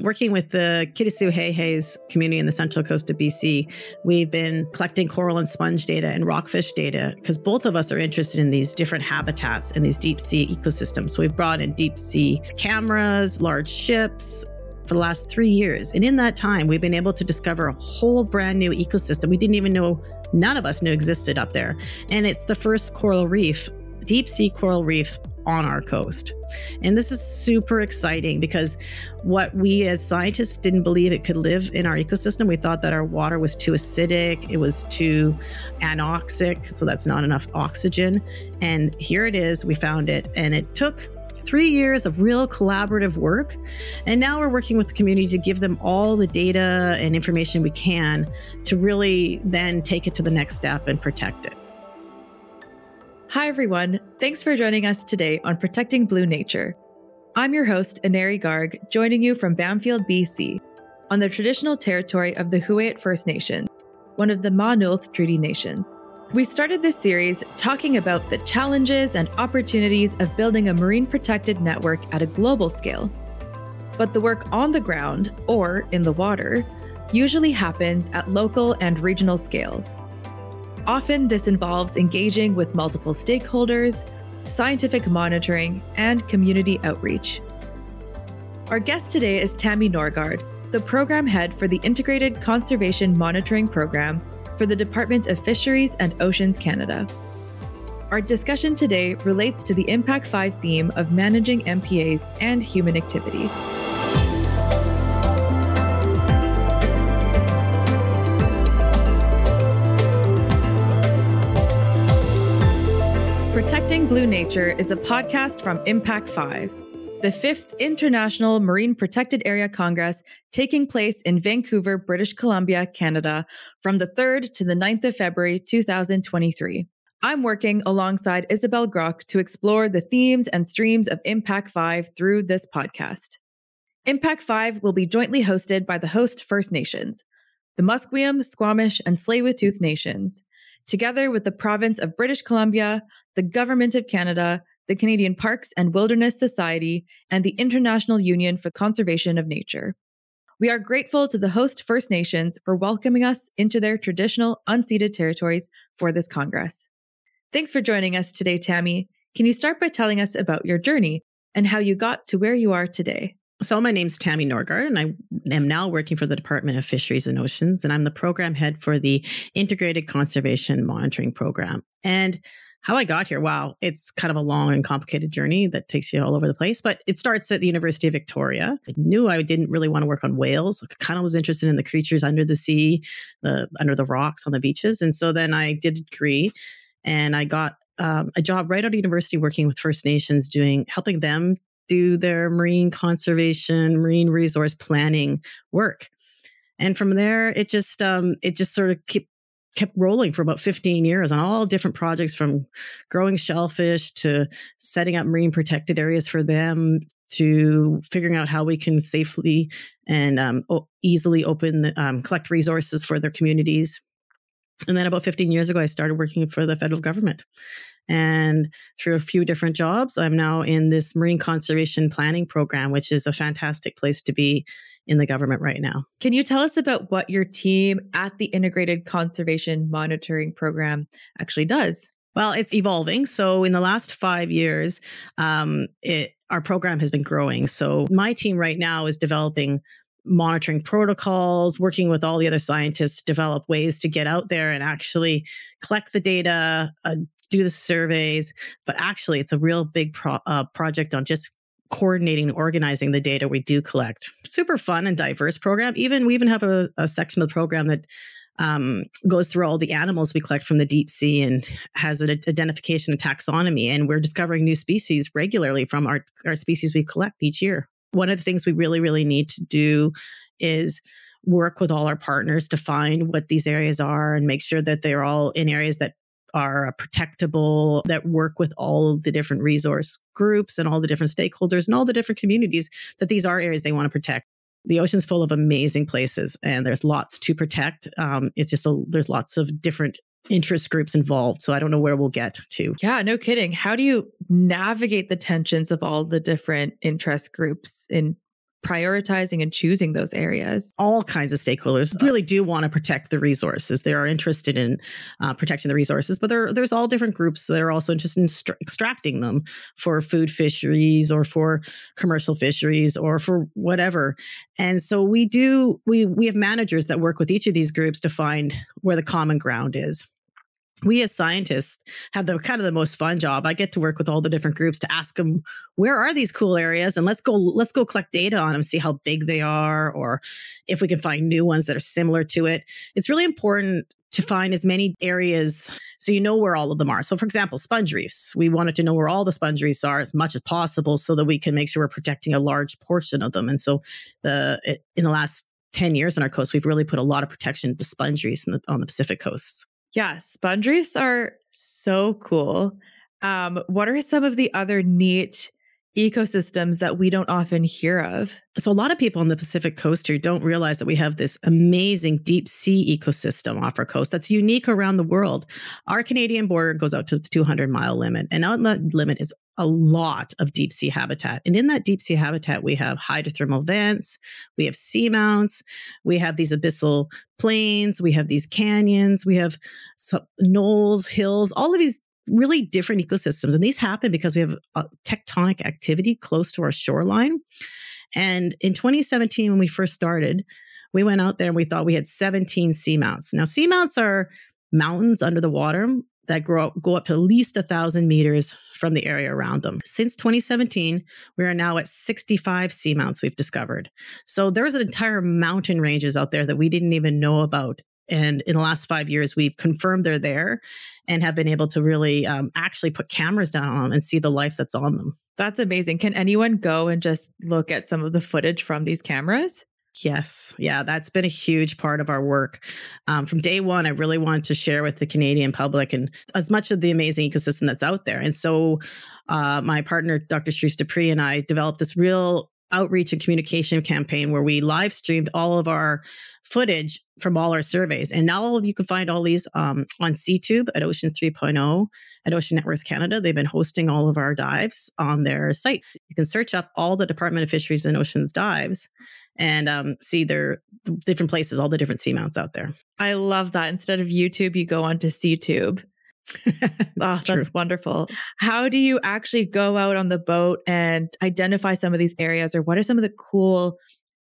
Working with the Kitasoo Xai'xais community in the central coast of BC, we've been collecting coral and sponge data and rockfish data because both of us are interested in these different habitats and these deep sea ecosystems. So we've brought in deep sea cameras, large ships, for the last three years. And in that time, we've been able to discover a whole brand new ecosystem we didn't even know, none of us knew existed up there. And it's the first coral reef, deep sea coral reef on our coast. And this is super exciting because what we as scientists didn't believe it could live in our ecosystem. We thought that our water was too acidic, it was too anoxic, so that's not enough oxygen. And here it is, we found it. And it took three years of real collaborative work. And now we're working with the community to give them all the data and information we can to really then take it to the next step and protect it. Hi, everyone. Thanks for joining us today on Protecting Blue Nature. I'm your host, Aneri Garg, joining you from Bamfield, BC, on the traditional territory of the Huu-ay-aht First Nation, one of the Maa-nulth Treaty Nations. We started this series talking about the challenges and opportunities of building a marine protected network at a global scale. But the work on the ground, or in the water, usually happens at local and regional scales. Often, this involves engaging with multiple stakeholders, scientific monitoring, and community outreach. Our guest today is Tammy Norgard, the program head for the Integrated Conservation Monitoring Program for the Department of Fisheries and Oceans Canada. Our discussion today relates to the IMPAC5 theme of managing MPAs and human activity. Blue Nature is a podcast from IMPAC5, the fifth International Marine Protected Area Congress taking place in Vancouver, British Columbia, Canada, from the 3rd to the 9th of February 2023. I'm working alongside Isabelle Groc to explore the themes and streams of IMPAC5 through this podcast. IMPAC5 will be jointly hosted by the host First Nations, the Musqueam, Squamish, and Tsleil-Waututh Nations, together with the province of British Columbia, the Government of Canada, the Canadian Parks and Wilderness Society, and the International Union for Conservation of Nature. We are grateful to the host First Nations for welcoming us into their traditional unceded territories for this Congress. Thanks for joining us today, Tammy. Can you start by telling us about your journey and how you got to where you are today? So, my name's Tammy Norgard, and I am now working for the Department of Fisheries and Oceans, and I'm the program head for the Integrated Conservation Monitoring Program. And how I got here, wow, it's kind of a long and complicated journey that takes you all over the place. But it starts at the University of Victoria. I knew I didn't really want to work on whales. I kind of was interested in the creatures under the sea, uh, under the rocks on the beaches. And so then I did a degree and I got um, a job right out of university working with First Nations, doing helping them do their marine conservation, marine resource planning work. And from there, it just um, it just sort of kept kept rolling for about 15 years on all different projects from growing shellfish to setting up marine protected areas for them to figuring out how we can safely and um, o- easily open the, um, collect resources for their communities. And then about 15 years ago i started working for the federal government. And through a few different jobs, I'm now in this marine conservation planning program, which is a fantastic place to be in the government right now. Can you tell us about what your team at the Integrated Conservation Monitoring Program actually does? Well, it's evolving. So, in the last five years, um, it, our program has been growing. So, my team right now is developing monitoring protocols, working with all the other scientists to develop ways to get out there and actually collect the data, uh, do the surveys, but actually it's a real big pro- uh, project on just coordinating and organizing the data we do collect. Super fun and diverse program. Even we even have a, a section of the program that um, goes through all the animals we collect from the deep sea and has an identification and taxonomy. And we're discovering new species regularly from our, our species we collect each year. One of the things we really, really need to do is work with all our partners to find what these areas are and make sure that they're all in areas that are protectable, that work with all the different resource groups and all the different stakeholders and all the different communities, that these are areas they want to protect. The ocean's full of amazing places and there's lots to protect. Um, it's just a, there's lots of different interest groups involved. So I don't know where we'll get to. Yeah, no kidding. How do you navigate the tensions of all the different interest groups in prioritizing and choosing those areas? All kinds of stakeholders really do want to protect the resources. They are interested in uh, protecting the resources, but there, there's all different groups that are also interested in st- extracting them for food fisheries or for commercial fisheries or for whatever. And so we do we we have managers that work with each of these groups to find where the common ground is we as scientists have the kind of the most fun job. I get to work with all the different groups to ask them where are these cool areas? And let's go let's go collect data on them see how big they are or if we can find new ones that are similar to it. It's really important to find as many areas so you know where all of them are. So for example sponge reefs. We wanted to know where all the sponge reefs are as much as possible so that we can make sure we're protecting a large portion of them. And so the in the last 10 years on our coast we've really put a lot of protection to sponge reefs the, on the pacific coasts yeah, sponge reefs are so cool. Um, what are some of the other neat ecosystems that we don't often hear of? So, a lot of people on the Pacific coast here don't realize that we have this amazing deep sea ecosystem off our coast that's unique around the world. Our Canadian border goes out to the 200 mile limit, and that limit is a lot of deep sea habitat. And in that deep sea habitat, we have hydrothermal vents, we have seamounts, we have these abyssal plains, we have these canyons, we have knolls, hills, all of these really different ecosystems. And these happen because we have tectonic activity close to our shoreline. And in 2017, when we first started, we went out there and we thought we had 17 seamounts. Now, seamounts are mountains under the water that grow up, go up to at least a thousand meters from the area around them. Since 2017, we are now at 65 seamounts we've discovered. So there's an entire mountain ranges out there that we didn't even know about. And in the last five years, we've confirmed they're there and have been able to really um, actually put cameras down on them and see the life that's on them. That's amazing. Can anyone go and just look at some of the footage from these cameras? Yes. Yeah, that's been a huge part of our work. Um, from day one, I really wanted to share with the Canadian public and as much of the amazing ecosystem that's out there. And so, uh, my partner, Dr. Cherisse Du Preez, and I developed this real outreach and communication campaign where we live streamed all of our footage from all our surveys. And now all of you can find all these um, on SeaTube at Oceans 3.0 at Ocean Networks Canada. They've been hosting all of our dives on their sites. You can search up all the Department of Fisheries and Oceans dives and um, see their different places, all the different seamounts out there. I love that. Instead of YouTube, you go onto SeaTube. that's, oh, that's wonderful. How do you actually go out on the boat and identify some of these areas, or what are some of the cool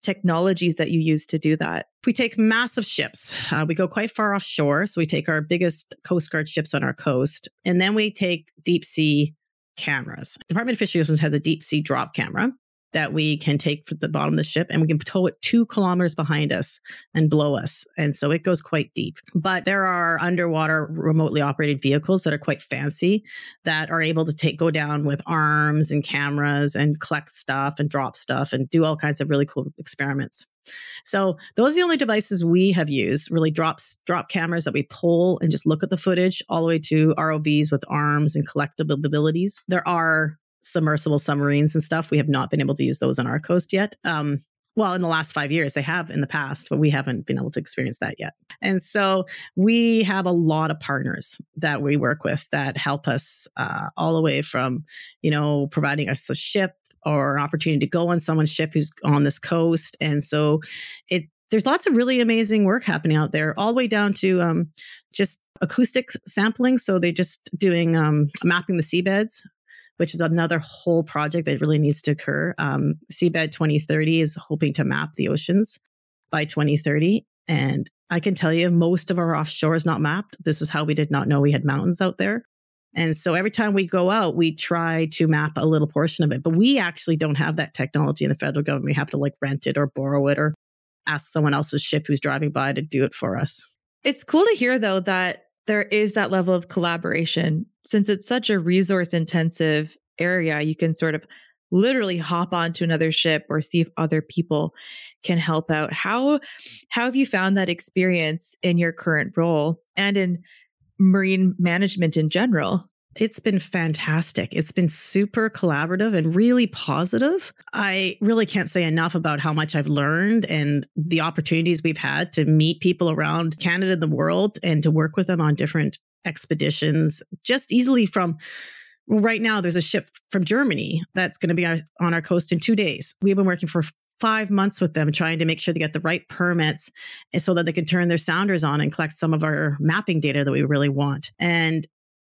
technologies that you use to do that? We take massive ships. Uh, we go quite far offshore. So we take our biggest Coast Guard ships on our coast, and then we take deep sea cameras. Department of Fisheries has a deep sea drop camera that we can take from the bottom of the ship and we can tow it two kilometers behind us and blow us. And so it goes quite deep. But there are underwater remotely operated vehicles that are quite fancy that are able to take go down with arms and cameras and collect stuff and drop stuff and do all kinds of really cool experiments. So those are the only devices we have used, really drops drop cameras that we pull and just look at the footage all the way to ROVs with arms and collectible abilities. There are submersible submarines and stuff. We have not been able to use those on our coast yet. Um, well, in the last five years, they have in the past, but we haven't been able to experience that yet. And so we have a lot of partners that we work with that help us uh, all the way from, you know, providing us a ship or an opportunity to go on someone's ship who's on this coast. And so it there's lots of really amazing work happening out there, all the way down to um, just acoustic sampling. So they're just doing um, mapping the seabeds which is another whole project that really needs to occur. Um, Seabed 2030 is hoping to map the oceans by 2030. And I can tell you, most of our offshore is not mapped. This is how we did not know we had mountains out there. And so every time we go out, we try to map a little portion of it. But we actually don't have that technology in the federal government. We have to like rent it or borrow it or ask someone else's ship who's driving by to do it for us. It's cool to hear, though, that there is that level of collaboration since it's such a resource intensive area, you can sort of literally hop onto another ship or see if other people can help out. How how have you found that experience in your current role and in marine management in general? It's been fantastic. It's been super collaborative and really positive. I really can't say enough about how much I've learned and the opportunities we've had to meet people around Canada and the world and to work with them on different expeditions just easily from right now there's a ship from germany that's going to be on, on our coast in two days we've been working for five months with them trying to make sure they get the right permits eh, so that they can turn their sounders on and collect some of our mapping data that we really want. And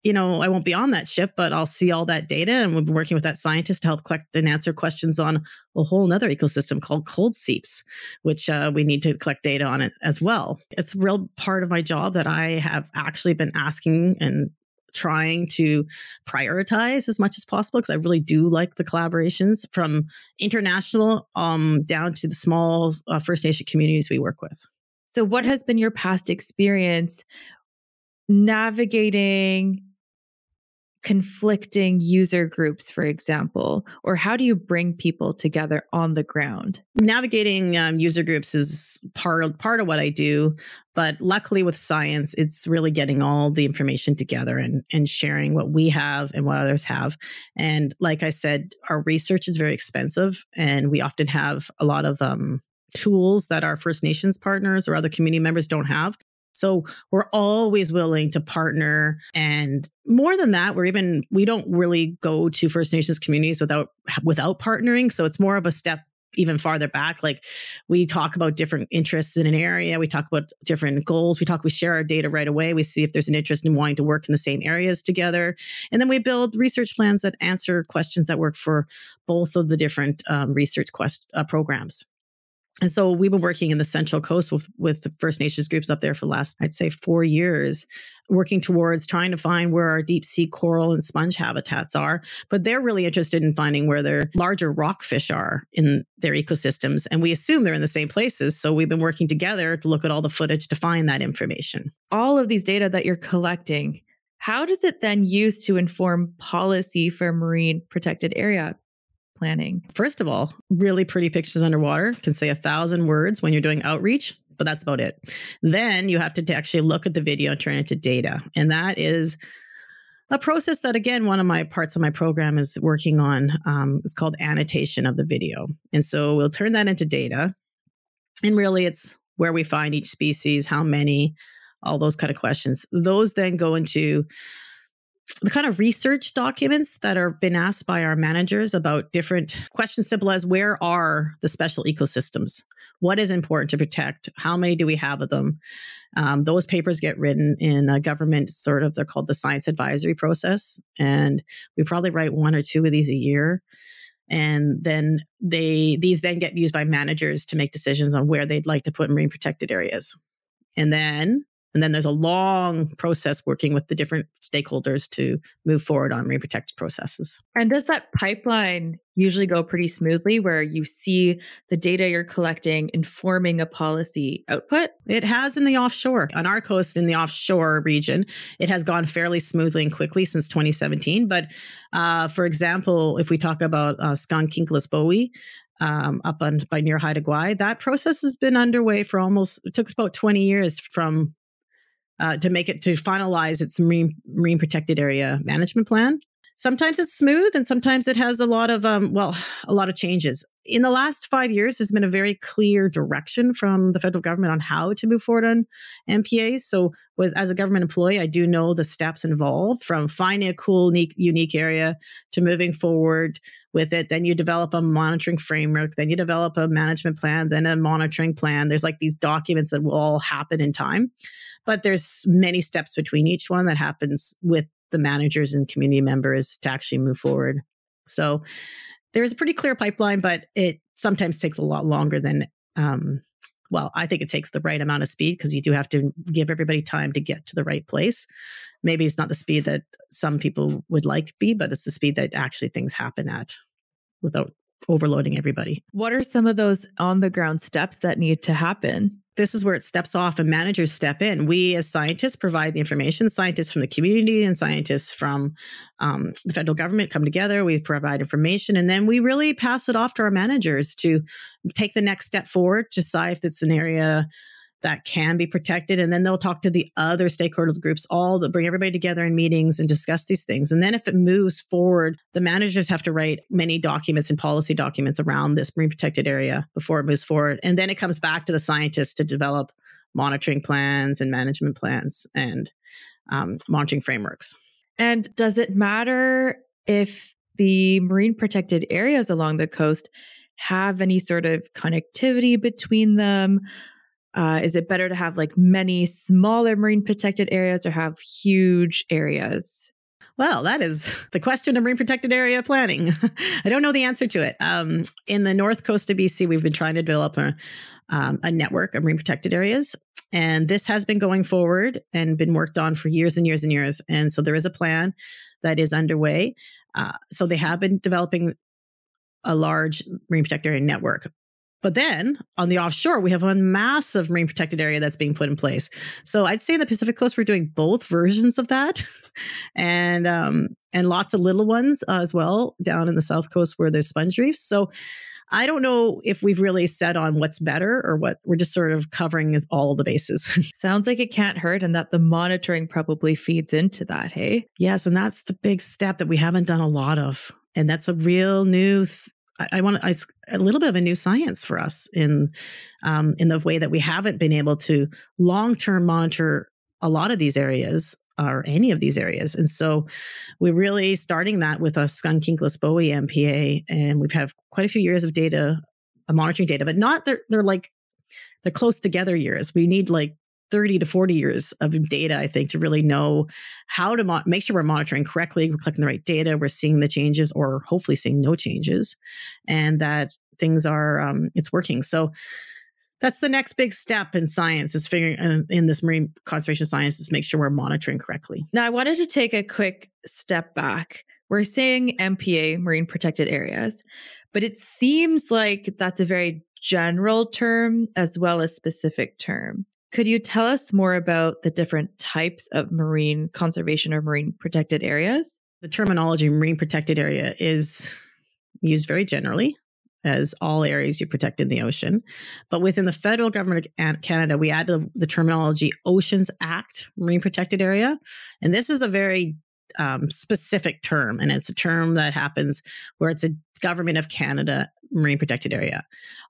you know, I won't be on that ship, but I'll see all that data. And we'll be working with that scientist to help collect and answer questions on a whole other ecosystem called cold seeps, which uh, we need to collect data on it as well. It's a real part of my job that I have actually been asking and trying to prioritize as much as possible because I really do like the collaborations from international um, down to the small uh, First Nation communities we work with. So, what has been your past experience navigating conflicting user groups, for example? Or how do you bring people together on the ground? Navigating um, user groups is part of, part of what I do. But luckily, with science, it's really getting all the information together and, and sharing what we have and what others have. And like I said, our research is very expensive, and we often have a lot of um, tools that our First Nations partners or other community members don't have. So we're always willing to partner. And more than that, we're even, we don't really go to First Nations communities without, without partnering. So it's more of a step even farther back like we talk about different interests in an area we talk about different goals we talk we share our data right away we see if there's an interest in wanting to work in the same areas together and then we build research plans that answer questions that work for both of the different um, research quest uh, programs and so we've been working in the Central Coast with, with the First Nations groups up there for the last, I'd say, four years, working towards trying to find where our deep sea coral and sponge habitats are. But they're really interested in finding where their larger rockfish are in their ecosystems. And we assume they're in the same places. So we've been working together to look at all the footage to find that information. All of these data that you're collecting, how does it then use to inform policy for marine protected area planning? First of all, really pretty pictures underwater can say a thousand words when you're doing outreach, but that's about it. Then you have to actually look at the video and turn it into data. And that is a process that, again, one of my parts of my program is working on. Um, it's called annotation of the video. And so we'll turn that into data. And really, it's where we find each species, how many, all those kind of questions. Those then go into the kind of research documents that are been asked by our managers about different questions simple as where are the special ecosystems? What is important to protect? How many do we have of them? Um, those papers get written in a government sort of they're called the science advisory process and we probably write one or two of these a year. And then they these then get used by managers to make decisions on where they'd like to put marine protected areas. And then and then there's a long process working with the different stakeholders to move forward on marine protected processes. And does that pipeline usually go pretty smoothly where you see the data you're collecting informing a policy output? It has in the offshore. On our coast in the offshore region, it has gone fairly smoothly and quickly since 2017. But uh, for example, if we talk about uh, SGaan Kinghlas-Bowie, um, up on by near Haida Gwaii. That process has been underway for almost it took about 20 years from uh, to make it to finalize its marine marine protected area management plan. Sometimes it's smooth, and sometimes it has a lot of um, well, a lot of changes. In the last five years, there's been a very clear direction from the federal government on how to move forward on MPAs. So, was as a government employee, I do know the steps involved from finding a cool, unique, unique area to moving forward with it. Then you develop a monitoring framework. Then you develop a management plan. Then a monitoring plan. There's like these documents that will all happen in time but there's many steps between each one that happens with the managers and community members to actually move forward. So there's a pretty clear pipeline, but it sometimes takes a lot longer than um, well, I think it takes the right amount of speed because you do have to give everybody time to get to the right place. Maybe it's not the speed that some people would like to be, but it's the speed that actually things happen at without overloading everybody. What are some of those on the ground steps that need to happen? This is where it steps off and managers step in. We, as scientists, provide the information. Scientists from the community and scientists from um, the federal government come together. We provide information, and then we really pass it off to our managers to take the next step forward, decide if it's an area that can be protected. And then they'll talk to the other stakeholder groups, all that bring everybody together in meetings and discuss these things. And then if it moves forward, the managers have to write many documents and policy documents around this marine protected area before it moves forward. And then it comes back to the scientists to develop monitoring plans and management plans and um, monitoring frameworks. And does it matter if the marine protected areas along the coast have any sort of connectivity between them? Uh, is it better to have like many smaller marine protected areas or have huge areas? Well, that is the question of marine protected area planning. I don't know the answer to it. Um, in the north coast of BC, we've been trying to develop a, um, a network of marine protected areas. And this has been going forward and been worked on for years and years and years. And so there is a plan that is underway. Uh, so they have been developing a large marine protected area network. But then on the offshore, we have a massive marine protected area that's being put in place. So I'd say in the Pacific Coast, we're doing both versions of that, and um, and lots of little ones uh, as well down in the South Coast where there's sponge reefs. So I don't know if we've really set on what's better or what we're just sort of covering is all the bases. Sounds like it can't hurt and that the monitoring probably feeds into that, hey? Yes, and that's the big step that we haven't done a lot of. And that's a real new th- I, want it's a little bit of a new science for us in um, in the way that we haven't been able to long term monitor a lot of these areas or any of these areas. And so we're really starting that with a SGaan Kinghlas-Bowie MPA. And we've had quite a few years of data, uh, monitoring data, but not they're they're like they're close together years. We need like 30 to 40 years of data, I think, to really know how to mo- make sure we're monitoring correctly, we're collecting the right data, we're seeing the changes, or hopefully seeing no changes, and that things are um, it's working. So that's the next big step in science is figuring uh, in this marine conservation science is make sure we're monitoring correctly. Now, I wanted to take a quick step back. We're saying MPA, marine protected areas, but it seems like that's a very general term as well as specific term. Could you tell us more about the different types of marine conservation or marine protected areas? The terminology marine protected area is used very generally as all areas you protect in the ocean. But within the federal government of Canada, we add the, terminology Oceans Act Marine Protected Area. And this is a very um, specific term, and it's a term that happens where it's a government of Canada marine protected area.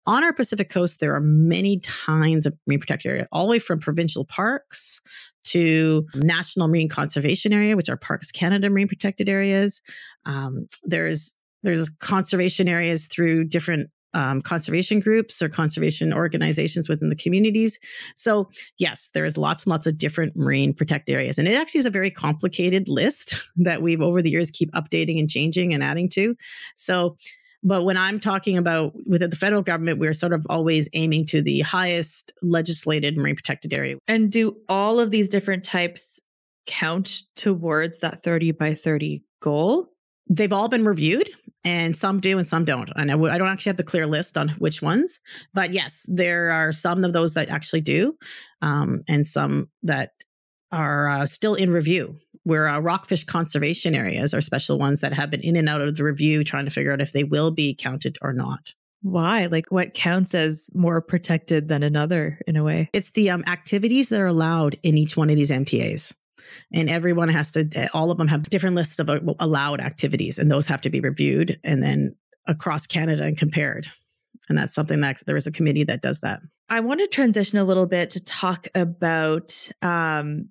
On our Pacific coast, there are many kinds of marine protected area, all the way from provincial parks to national marine conservation area, which are Parks Canada marine protected areas. Um, there's there's conservation areas through different um, conservation groups or conservation organizations within the communities. So, yes, there's lots and lots of different marine protected areas. And it actually is a very complicated list that we've over the years keep updating and changing and adding to. So, but when I'm talking about within the federal government, we're sort of always aiming to the highest legislated marine protected area. And do all of these different types count towards that 30 by 30 goal? They've all been reviewed and some do and some don't. And I w- I don't actually have the clear list on which ones, but yes, there are some of those that actually do, um, and some that are uh, still in review. Where uh, rockfish conservation areas are special ones that have been in and out of the review, trying to figure out if they will be counted or not. Why? Like, what counts as more protected than another in a way? It's the um, activities that are allowed in each one of these MPAs and everyone has to eh, all of them have different lists of uh, allowed activities and those have to be reviewed and then across canada and compared and that's something that there is a committee that does that i want to transition a little bit to talk about um,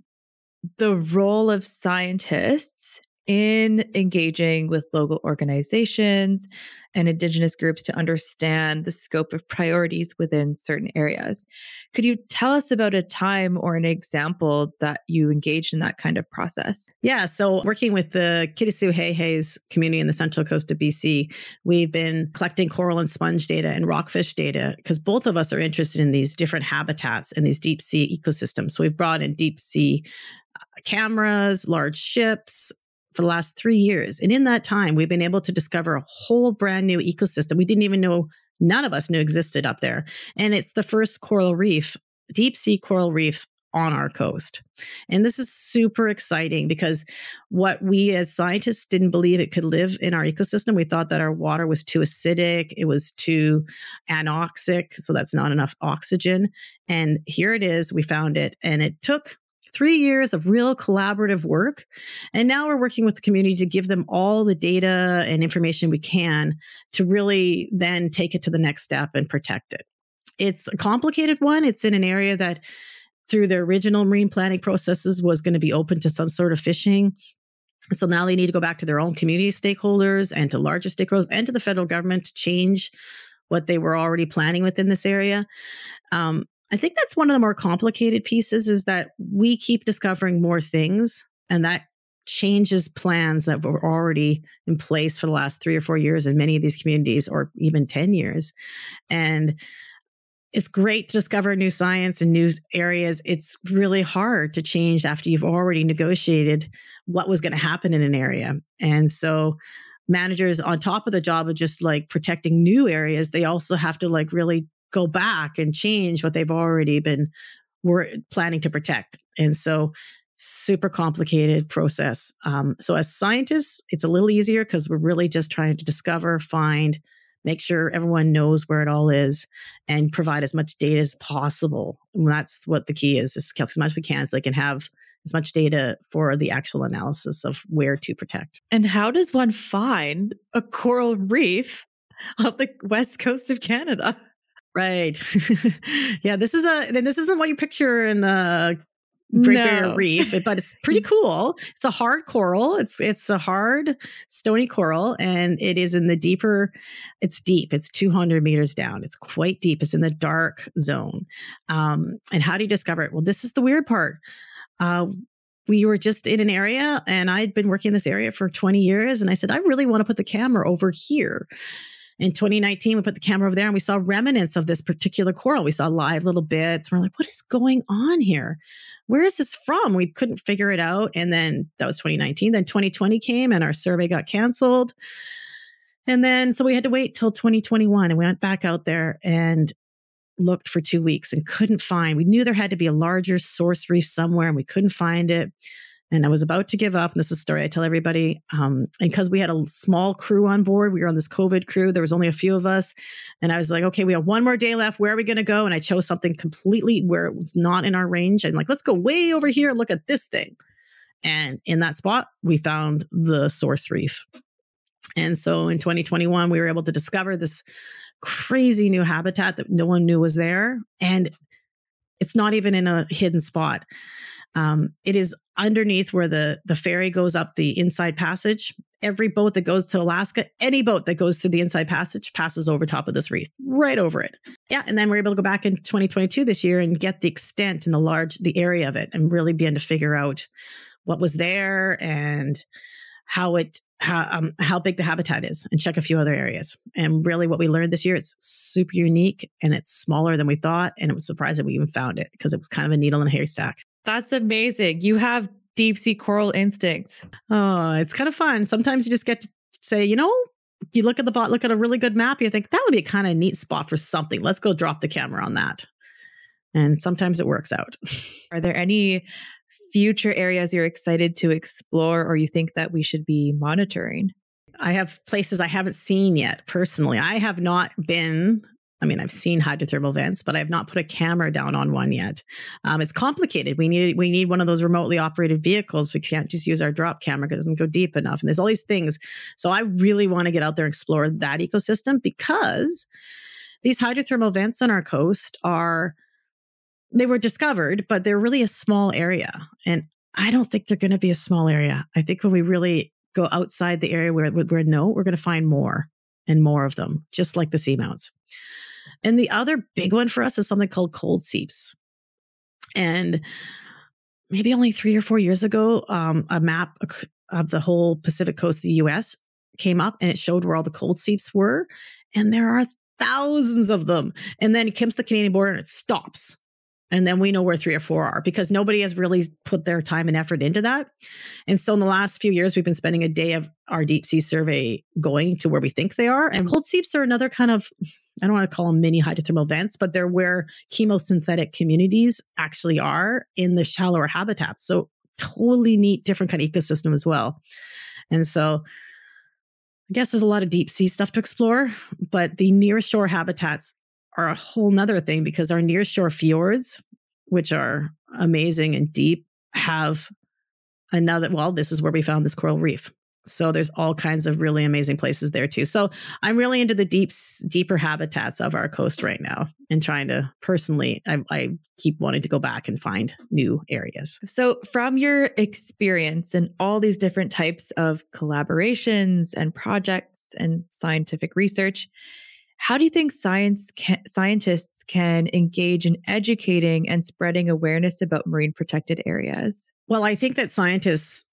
the role of scientists in engaging with local organizations and Indigenous groups to understand the scope of priorities within certain areas. Could you tell us about a time or an example that you engaged in that kind of process? Yeah, so working with the Kitasoo Xai'xais community in the central coast of BC, we've been collecting coral and sponge data and rockfish data because both of us are interested in these different habitats and these deep sea ecosystems. So we've brought in deep sea cameras, large ships, for the last three years. And in that time, we've been able to discover a whole brand new ecosystem we didn't even know, none of us knew existed up there. And it's the first coral reef, deep sea coral reef on our coast. And this is super exciting because what we as scientists didn't believe it could live in our ecosystem. We thought that our water was too acidic, it was too anoxic, so that's not enough oxygen. And here it is, we found it. And it took three years of real collaborative work. And now we're working with the community to give them all the data and information we can to really then take it to the next step and protect it. It's a complicated one. It's in an area that through their original marine planning processes was going to be open to some sort of fishing. So now they need to go back to their own community stakeholders and to larger stakeholders and to the federal government to change what they were already planning within this area. Um, I think that's one of the more complicated pieces is that we keep discovering more things and that changes plans that were already in place for the last three or four years in many of these communities or even 10 years. And it's great to discover new science and new areas. It's really hard to change after you've already negotiated what was going to happen in an area. And so managers on top of the job of just like protecting new areas, they also have to like really go back and change what they've already been were planning to protect. And so super complicated process. Um, so as scientists, it's a little easier because we're really just trying to discover, find, make sure everyone knows where it all is, and provide as much data as possible. And that's what the key is: is as much as we can, so they can have as much data for the actual analysis of where to protect. And how does one find a coral reef on the west coast of Canada? Right. yeah, this is a this isn't what you picture in the Great no. Barrier Reef, but it's pretty cool. It's a hard coral. It's it's a hard stony coral, and it is in the deeper. It's deep. It's 200 meters down. It's quite deep. It's in the dark zone. Um, and how do you discover it? Well, this is the weird part. Uh, we were just in an area, and I'd been working in this area for 20 years, and I said, I really want to put the camera over here. In 2019, we put the camera over there and we saw remnants of this particular coral. We saw live little bits. We're like, what is going on here? Where is this from? We couldn't figure it out. And then that was 2019. Then 2020 came and our survey got canceled. And then so we had to wait till 2021 and we went back out there and looked for two weeks and couldn't find. We knew there had to be a larger source reef somewhere and we couldn't find it and I was about to give up. And this is a story I tell everybody. Um, and because we had a small crew on board, we were on this COVID crew. There was only a few of us, and I was like, okay, we have one more day left. Where are we going to go? And I chose something completely where it was not in our range. And like, let's go way over here and look at this thing. And in that spot, we found the source reef. And so in 2021, we were able to discover this crazy new habitat that no one knew was there. And it's not even in a hidden spot. Um, it is underneath where the the ferry goes up the inside passage. Every boat that goes to Alaska, any boat that goes through the inside passage passes over top of this reef, right over it. Yeah, and then we're able to go back in 2022 this year and get the extent and the large the area of it, and really begin to figure out what was there and how it how um, how big the habitat is, and check a few other areas. And really, what we learned this year, it's super unique and it's smaller than we thought, and it was surprising we even found it because it was kind of a needle in a haystack. That's amazing. You have deep sea coral instincts. Oh, it's kind of fun. Sometimes you just get to say, you know, you look at the bot, look at a really good map, you think that would be a kind of neat spot for something. Let's go drop the camera on that. And sometimes it works out. Are there any future areas you're excited to explore or you think that we should be monitoring? I have places I haven't seen yet personally. I have not been I mean, I've seen hydrothermal vents, but I have not put a camera down on one yet. Um, it's complicated. We need we need one of those remotely operated vehicles. We can't just use our drop camera because it doesn't go deep enough. And there's all these things. So I really want to get out there and explore that ecosystem because these hydrothermal vents on our coast are they were discovered, but they're really a small area. And I don't think they're going to be a small area. I think when we really go outside the area where we're no, we're going to find more and more of them, just like the seamounts. And the other big one for us is something called cold seeps. And maybe only three or four years ago, um, a map of the whole Pacific coast of the US came up and it showed where all the cold seeps were. And there are thousands of them. And then it comes to the Canadian border and it stops. And then we know where three or four are because nobody has really put their time and effort into that. And so in the last few years, we've been spending a day of our deep sea survey going to where we think they are. And mm-hmm. cold seeps are another kind of, I don't want to call them mini hydrothermal vents, but they're where chemosynthetic communities actually are in the shallower habitats. So totally neat, different kind of ecosystem as well. And so I guess there's a lot of deep sea stuff to explore, but the near shore habitats are a whole nother thing because our nearshore fjords, which are amazing and deep, have another. Well, this is where we found this coral reef. So there's all kinds of really amazing places there too. So I'm really into the deep, deeper habitats of our coast right now, and trying to personally, I, I keep wanting to go back and find new areas. So from your experience and all these different types of collaborations and projects and scientific research, How do you think science can, scientists can engage in educating and spreading awareness about marine protected areas? Well, I think that scientists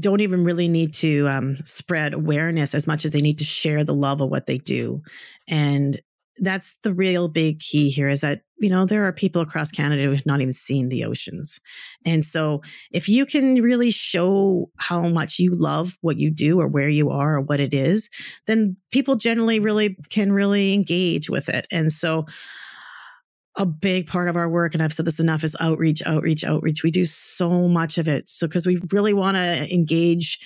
don't even really need to um, spread awareness as much as they need to share the love of what they do. And that's the real big key here is that you know there are people across canada who have not even seen the oceans. And so if you can really show how much you love what you do or where you are or what it is then people generally really can really engage with it. And so a big part of our work and i've said this enough is outreach outreach outreach. We do so much of it. So because we really want to engage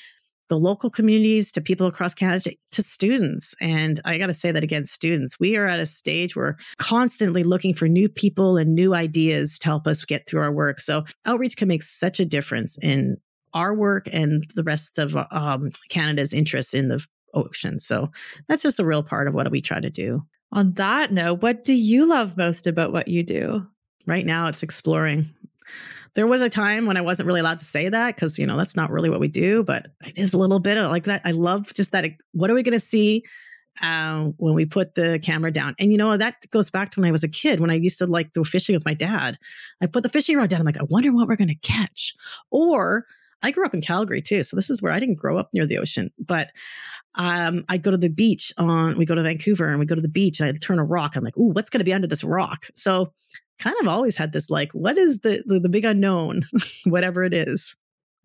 the local communities to people across Canada to, to students. And I got to say that again, students, we are at a stage where constantly looking for new people and new ideas to help us get through our work. So outreach can make such a difference in our work and the rest of um, Canada's interest in the ocean. So that's just a real part of what we try to do. On that note, what do you love most about what you do? Right now, it's exploring there was a time when I wasn't really allowed to say that because, you know, that's not really what we do, but it is a little bit of like that. I love just that. What are we going to see um, when we put the camera down? And, you know, that goes back to when I was a kid, when I used to like go fishing with my dad. I put the fishing rod down. I'm like, I wonder what we're going to catch. Or I grew up in Calgary too. So this is where I didn't grow up near the ocean, but um, I go to the beach on, we go to Vancouver and we go to the beach and I turn a rock. I'm like, ooh, what's going to be under this rock? So kind of always had this like, what is the the, the big unknown, whatever it is.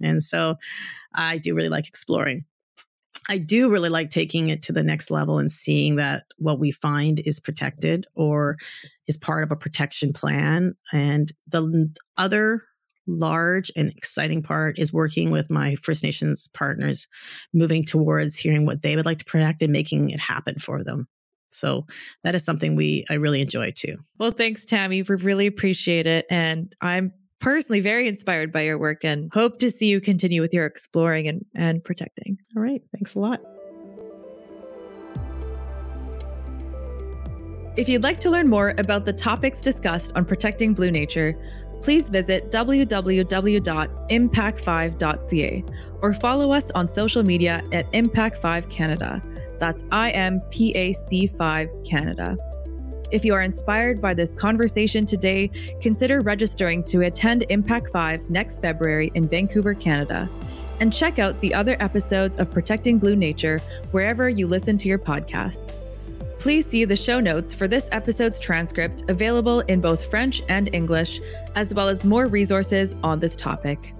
And so I do really like exploring. I do really like taking it to the next level and seeing that what we find is protected or is part of a protection plan. And the other large and exciting part is working with my First Nations partners, moving towards hearing what they would like to protect and making it happen for them. So that is something we I really enjoy too. Well, thanks, Tammy. We really appreciate it. And I'm personally very inspired by your work and hope to see you continue with your exploring and, and protecting. All right. Thanks a lot. If you'd like to learn more about the topics discussed on protecting blue nature, please visit www.impac5.ca or follow us on social media at IMPAC5 Canada. That's IMPAC5 Canada. If you are inspired by this conversation today, consider registering to attend IMPAC5 next February in Vancouver, Canada. And check out the other episodes of Protecting Blue Nature wherever you listen to your podcasts. Please see the show notes for this episode's transcript available in both French and English, as well as more resources on this topic.